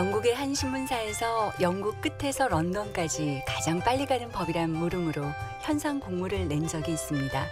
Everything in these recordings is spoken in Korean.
영국의 한 신문사에서 영국 끝에서 런던까지 가장 빨리 가는 법이란 물음으로 현상 공모를 낸 적이 있습니다.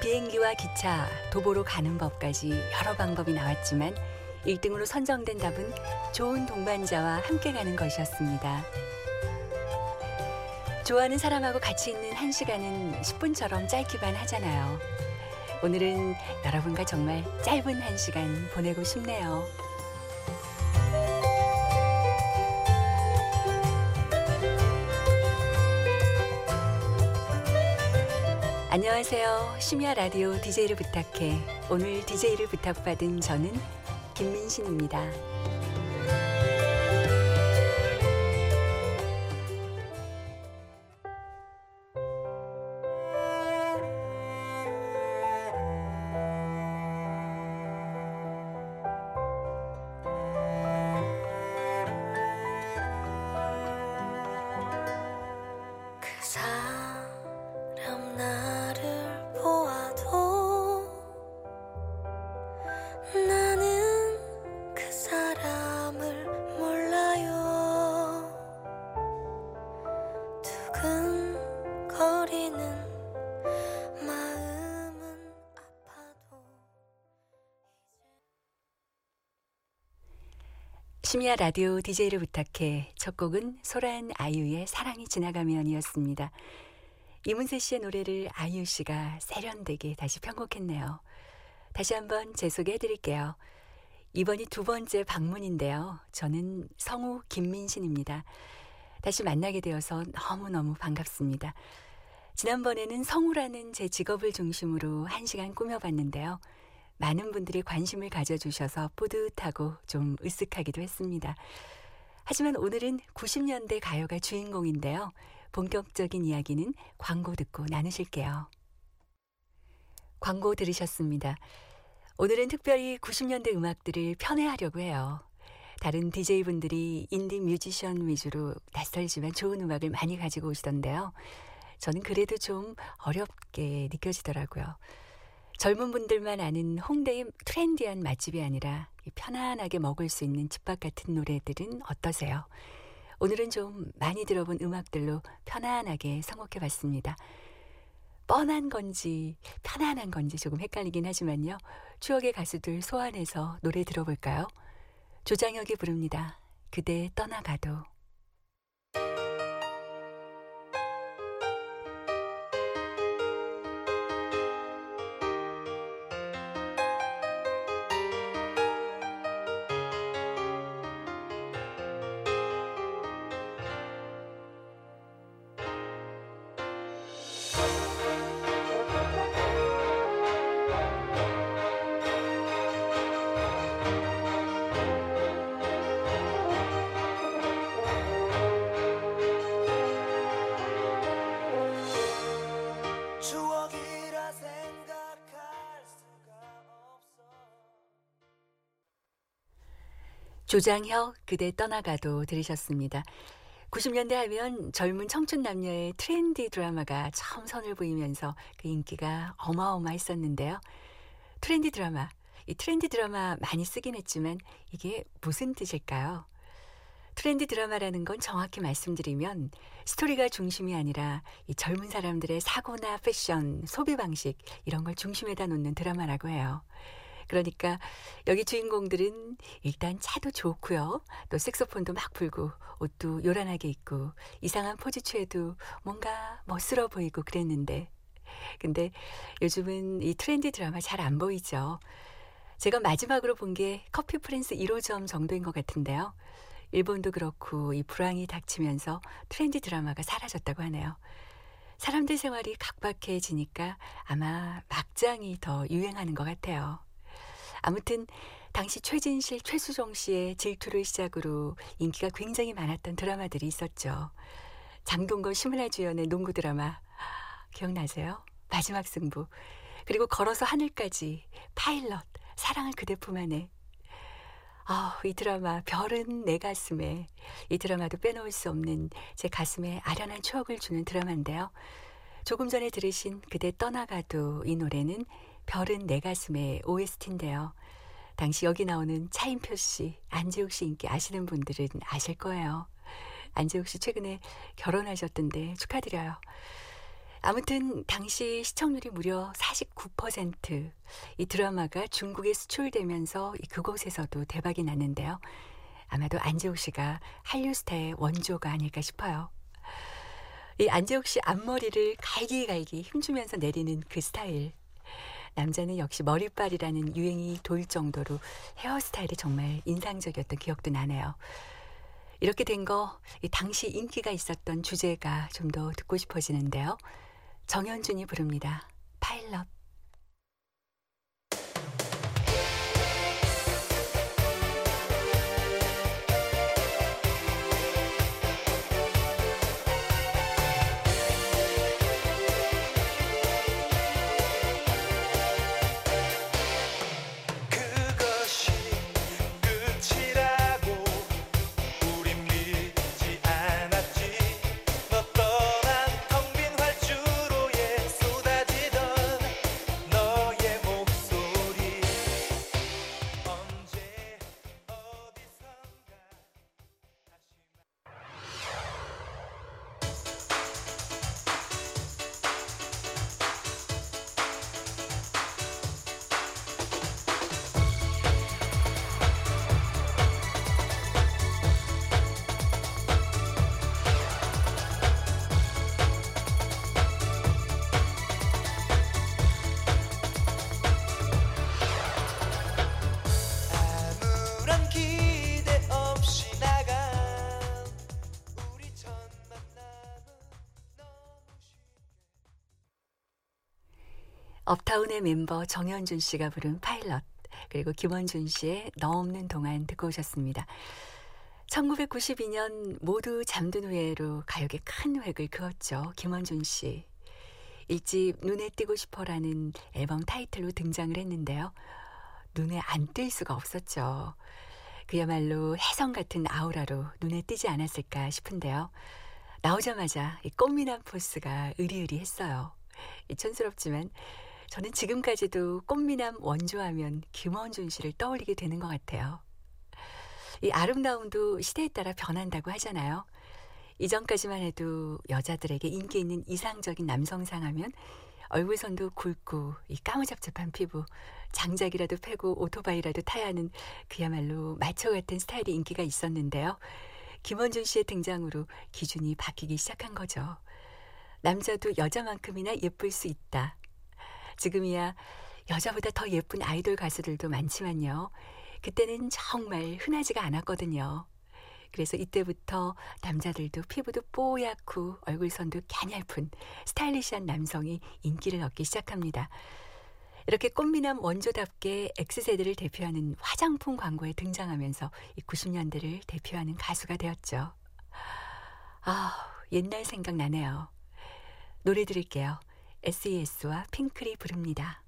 비행기와 기차, 도보로 가는 법까지 여러 방법이 나왔지만 1등으로 선정된 답은 좋은 동반자와 함께 가는 것이었습니다. 좋아하는 사람하고 같이 있는 한 시간은 10분처럼 짧기만 하잖아요. 오늘은 여러분과 정말 짧은 한 시간 보내고 싶네요. 안녕하세요. 심야 라디오 DJ를 부탁해. 오늘 DJ를 부탁받은 저는 김민신입니다. 심야 라디오 DJ를 부탁해 첫 곡은 소란 아이유의 사랑이 지나가면이었습니다. 이문세 씨의 노래를 아이유 씨가 세련되게 다시 편곡했네요. 다시 한번 재소개해 드릴게요. 이번이 두 번째 방문인데요. 저는 성우 김민신입니다. 다시 만나게 되어서 너무너무 반갑습니다. 지난번에는 성우라는 제 직업을 중심으로 한 시간 꾸며봤는데요. 많은 분들이 관심을 가져주셔서 뿌듯하고 좀 으쓱하기도 했습니다. 하지만 오늘은 90년대 가요가 주인공인데요. 본격적인 이야기는 광고 듣고 나누실게요. 광고 들으셨습니다. 오늘은 특별히 90년대 음악들을 편애하려고 해요. 다른 DJ분들이 인디 뮤지션 위주로 낯설지만 좋은 음악을 많이 가지고 오시던데요. 저는 그래도 좀 어렵게 느껴지더라고요. 젊은 분들만 아는 홍대의 트렌디한 맛집이 아니라 편안하게 먹을 수 있는 집밥 같은 노래들은 어떠세요? 오늘은 좀 많이 들어본 음악들로 편안하게 선곡해 봤습니다. 뻔한 건지 편안한 건지 조금 헷갈리긴 하지만요. 추억의 가수들 소환해서 노래 들어볼까요? 조장혁이 부릅니다. 그대 떠나가도. 조장혁 그대 떠나가도 들으셨습니다. 90년대 하면 젊은 청춘 남녀의 트렌디 드라마가 처음 선을 보이면서 그 인기가 어마어마했었는데요. 트렌디 드라마, 이 트렌디 드라마 많이 쓰긴 했지만 이게 무슨 뜻일까요? 트렌디 드라마라는 건 정확히 말씀드리면 스토리가 중심이 아니라 이 젊은 사람들의 사고나 패션, 소비 방식 이런 걸 중심에다 놓는 드라마라고 해요. 그러니까 여기 주인공들은 일단 차도 좋고요. 또 색소폰도 막 불고 옷도 요란하게 입고 이상한 포즈 취해도 뭔가 멋스러워 보이고 그랬는데 근데 요즘은 이 트렌디 드라마 잘 안 보이죠. 제가 마지막으로 본 게 커피 프린스 1호점 정도인 것 같은데요. 일본도 그렇고 이 불황이 닥치면서 트렌디 드라마가 사라졌다고 하네요. 사람들 생활이 각박해지니까 아마 막장이 더 유행하는 것 같아요. 아무튼 당시 최진실, 최수종 씨의 질투를 시작으로 인기가 굉장히 많았던 드라마들이 있었죠. 장동건 심은하 주연의 농구 드라마 기억나세요? 마지막 승부 그리고 걸어서 하늘까지 파일럿 사랑을 그대 품 안에 아, 이 드라마 별은 내 가슴에 이 드라마도 빼놓을 수 없는 제 가슴에 아련한 추억을 주는 드라마인데요. 조금 전에 들으신 그대 떠나가도 이 노래는 별은 내 가슴의 OST인데요. 당시 여기 나오는 차인표 씨, 안재욱 씨 인기 아시는 분들은 아실 거예요. 안재욱 씨 최근에 결혼하셨던데 축하드려요. 아무튼 당시 시청률이 무려 49%. 이 드라마가 중국에 수출되면서 그곳에서도 대박이 났는데요. 아마도 안재욱 씨가 한류 스타의 원조가 아닐까 싶어요. 이 안재욱 씨 앞머리를 갈기갈기 힘주면서 내리는 그 스타일. 남자는 역시 머리빨이라는 유행이 돌 정도로 헤어스타일이 정말 인상적이었던 기억도 나네요. 이렇게 된 거, 당시 인기가 있었던 주제가 좀 더 듣고 싶어지는데요. 정현준이 부릅니다. 파일럿. 업타운의 멤버 정연준 씨가 부른 파일럿 그리고 김원준 씨의 너 없는 동안 듣고 오셨습니다. 1992년 모두 잠든 후에로 가요계 큰 획을 그었죠. 김원준 씨. 일집 눈에 띄고 싶어라는 앨범 타이틀로 등장을 했는데요. 눈에 안뜰 수가 없었죠. 그야말로 혜성 같은 아우라로 눈에 띄지 않았을까 싶은데요. 나오자마자 이 꽃미남 포스가 으리으리했어요. 이 촌스럽지만 저는 지금까지도 꽃미남 원조하면 김원준 씨를 떠올리게 되는 것 같아요. 이 아름다움도 시대에 따라 변한다고 하잖아요. 이전까지만 해도 여자들에게 인기 있는 이상적인 남성상 하면 얼굴선도 굵고 이 까무잡잡한 피부, 장작이라도 패고 오토바이라도 타야 하는 그야말로 마초 같은 스타일이 인기가 있었는데요. 김원준 씨의 등장으로 기준이 바뀌기 시작한 거죠. 남자도 여자만큼이나 예쁠 수 있다. 지금이야 여자보다 더 예쁜 아이돌 가수들도 많지만요. 그때는 정말 흔하지가 않았거든요. 그래서 이때부터 남자들도 피부도 뽀얗고 얼굴선도 갸냘픈 스타일리시한 남성이 인기를 얻기 시작합니다. 이렇게 꽃미남 원조답게 X세대를 대표하는 화장품 광고에 등장하면서 이 90년대를 대표하는 가수가 되었죠. 아, 옛날 생각나네요. 노래 들을게요. SES와 핑클이 부릅니다.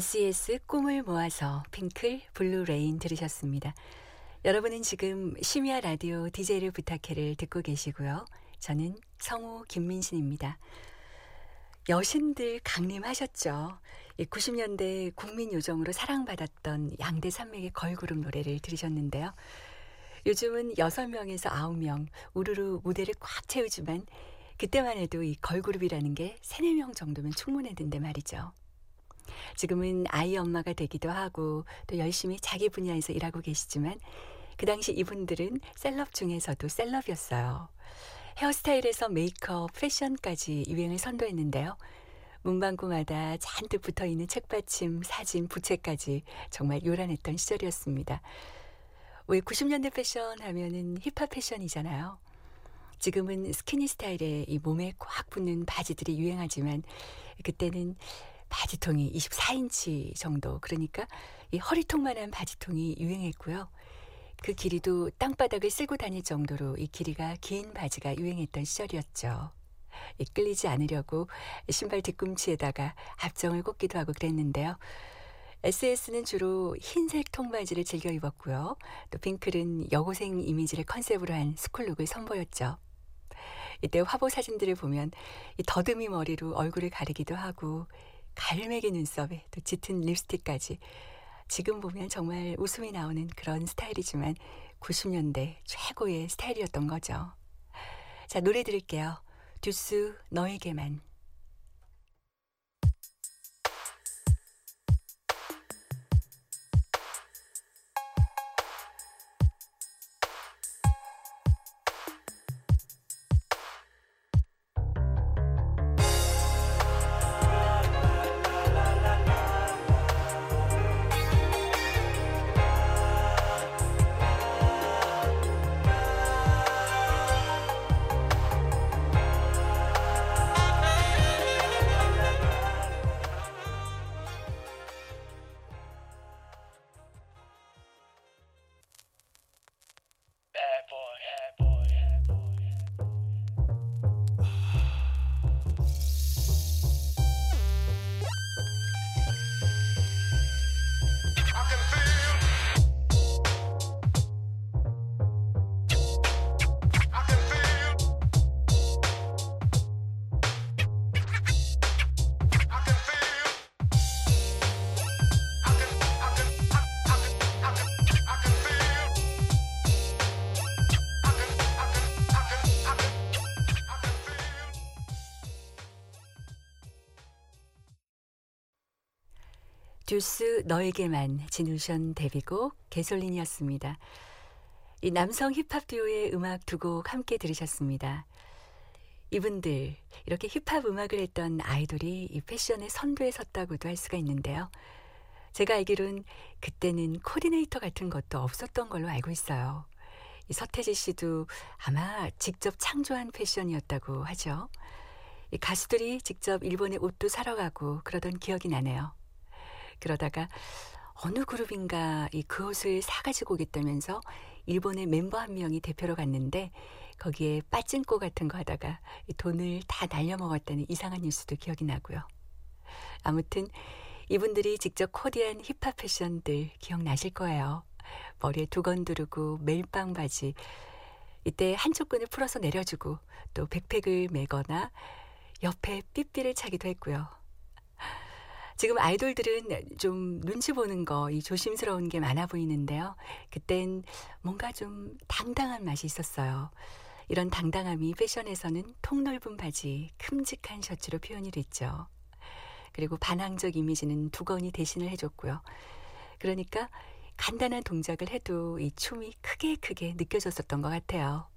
SES 꿈을 모아서 핑클 Blue Rain 들으셨습니다. 여러분은 지금 심야 라디오 DJ를 부탁해를 듣고 계시고요. 저는 성우 김민진입니다. 여신들 강림하셨죠. 90년대 국민 요정으로 사랑받았던 양대 산맥의 걸그룹 노래를 들으셨는데요. 요즘은 6명에서 9명 우르르 무대를 꽉 채우지만 그때만 해도 이 걸그룹이라는 게 3, 4명 정도면 충분했는데 말이죠. 지금은 아이 엄마가 되기도 하고 또 열심히 자기 분야에서 일하고 계시지만 그 당시 이분들은 셀럽 중에서도 셀럽이었어요. 헤어스타일에서 메이크업, 패션까지 유행을 선도했는데요. 문방구마다 잔뜩 붙어 있는 책받침, 사진, 부채까지 정말 요란했던 시절이었습니다. 왜 90년대 패션 하면은 힙합 패션이잖아요. 지금은 스키니 스타일의 이 몸에 꽉 붙는 바지들이 유행하지만 그때는 바지통이 24인치 정도 그러니까 이 허리통만한 바지통이 유행했고요. 그 길이도 땅바닥을 쓸고 다닐 정도로 이 길이가 긴 바지가 유행했던 시절이었죠. 이 끌리지 않으려고 신발 뒤꿈치에다가 압정을 꽂기도 하고 그랬는데요. SES는 주로 흰색 통바지를 즐겨 입었고요. 또 핑클은 여고생 이미지를 컨셉으로 한 school look을 선보였죠. 이때 화보 사진들을 보면 이 더듬이 머리로 얼굴을 가리기도 하고 갈매기 눈썹에 또 짙은 립스틱까지 지금 보면 정말 웃음이 나오는 그런 스타일이지만 90년대 최고의 스타일이었던 거죠. 자, 노래 들을게요. 듀스 너에게만. 듀스 너에게만 진우션 데뷔곡 개솔린이었습니다. 이 남성 힙합 듀오의 음악 두 곡 함께 들으셨습니다. 이분들 이렇게 힙합 음악을 했던 아이돌이 이 패션의 선두에 섰다고도 할 수가 있는데요. 제가 알기론 그때는 코디네이터 같은 것도 없었던 걸로 알고 있어요. 이 서태지 씨도 아마 직접 창조한 패션이었다고 하죠. 이 가수들이 직접 일본에 옷도 사러 가고 그러던 기억이 나네요. 그러다가 어느 그룹인가 이 그 옷을 사가지고 오겠다면서 일본의 멤버 한 명이 대표로 갔는데 거기에 빠진코 같은 거 하다가 이 돈을 다 날려먹었다는 이상한 뉴스도 기억이 나고요. 아무튼 이분들이 직접 코디한 힙합 패션들 기억나실 거예요. 머리에 두건 두르고 멜빵 바지 이때 한쪽 끈을 풀어서 내려주고 또 백팩을 메거나 옆에 삐삐를 차기도 했고요. 지금 아이돌들은 좀 눈치 보는 거, 이 조심스러운 게 많아 보이는데요. 그땐 뭔가 좀 당당한 맛이 있었어요. 이런 당당함이 패션에서는 통넓은 바지, 큼직한 셔츠로 표현이 됐죠. 그리고 반항적 이미지는 두건이 대신을 해줬고요. 그러니까 간단한 동작을 해도 이 춤이 크게 크게 느껴졌었던 것 같아요.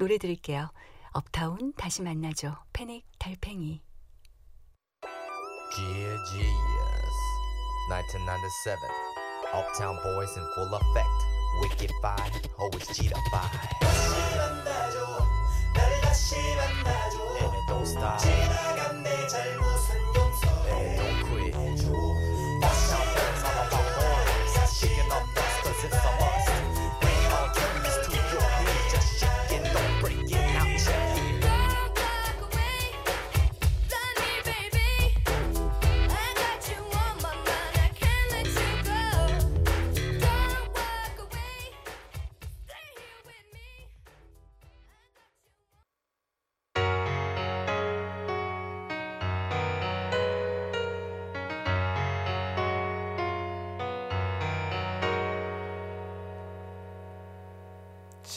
노래 들을게요. 업타운 다시 만나죠. 패닉 달팽이. Yeah, yes. 1997. Uptown Boys in full effect. Wicked Five, always G Five. And it don't stop.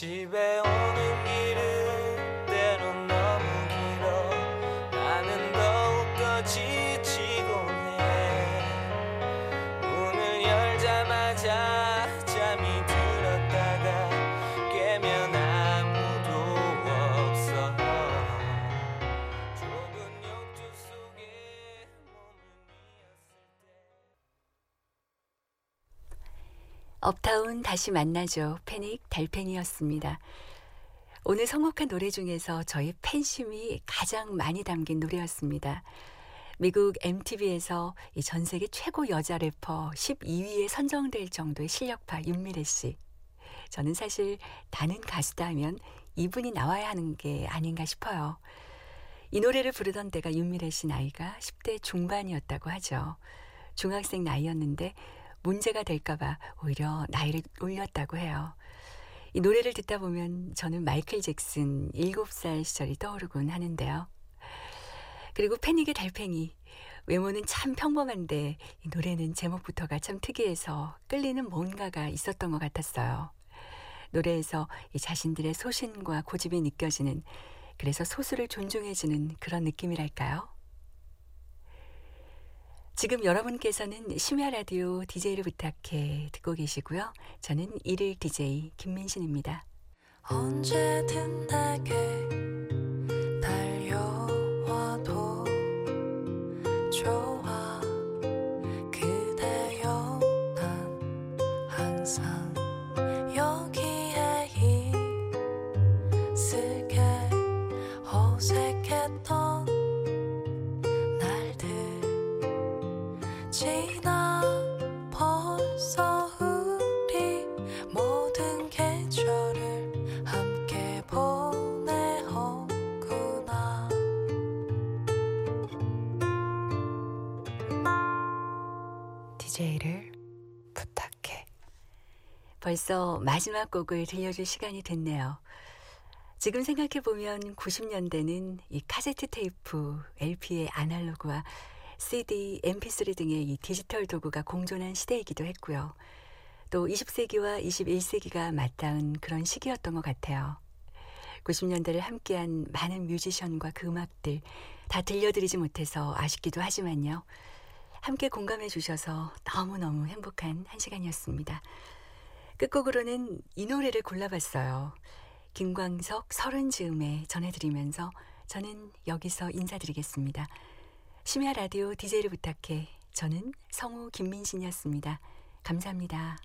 집에 업타운 다시 만나죠. 패닉 달팽이였습니다. 오늘 선곡한 노래 중에서 저희 팬심이 가장 많이 담긴 노래였습니다. 미국 MTV에서 전 세계 최고 여자 래퍼 12위에 선정될 정도의 실력파 윤미래 씨. 저는 사실 나는 가수다 하면 이분이 나와야 하는 게 아닌가 싶어요. 이 노래를 부르던 때가 윤미래 씨 나이가 10대 중반이었다고 하죠. 중학생 나이였는데 문제가 될까봐 오히려 나이를 올렸다고 해요. 이 노래를 듣다 보면 저는 마이클 잭슨 7살 시절이 떠오르곤 하는데요. 그리고 패닉의 달팽이. 외모는 참 평범한데 이 노래는 제목부터가 참 특이해서 끌리는 뭔가가 있었던 것 같았어요. 노래에서 이 자신들의 소신과 고집이 느껴지는 그래서 소수를 존중해주는 그런 느낌이랄까요? 지금 여러분께서는 심야 라디오 DJ를 부탁해 듣고 계시고요. 저는 일일 DJ 김민신입니다. 언제든 내게 DJ를 부탁해 벌써 마지막 곡을 들려줄 시간이 됐네요. 지금 생각해보면 90년대는 이 카세트 테이프, LP의 아날로그와 CD, MP3 등의 이 디지털 도구가 공존한 시대이기도 했고요. 또 20세기와 21세기가 맞닿은 그런 시기였던 것 같아요. 90년대를 함께한 많은 뮤지션과 그 음악들 다 들려드리지 못해서 아쉽기도 하지만요. 함께 공감해 주셔서 너무너무 행복한 한 시간이었습니다. 끝곡으로는 이 노래를 골라봤어요. 김광석 서른 즈음에 전해드리면서 저는 여기서 인사드리겠습니다. 심야 라디오 DJ를 부탁해 저는 성우 김민신이었습니다. 감사합니다.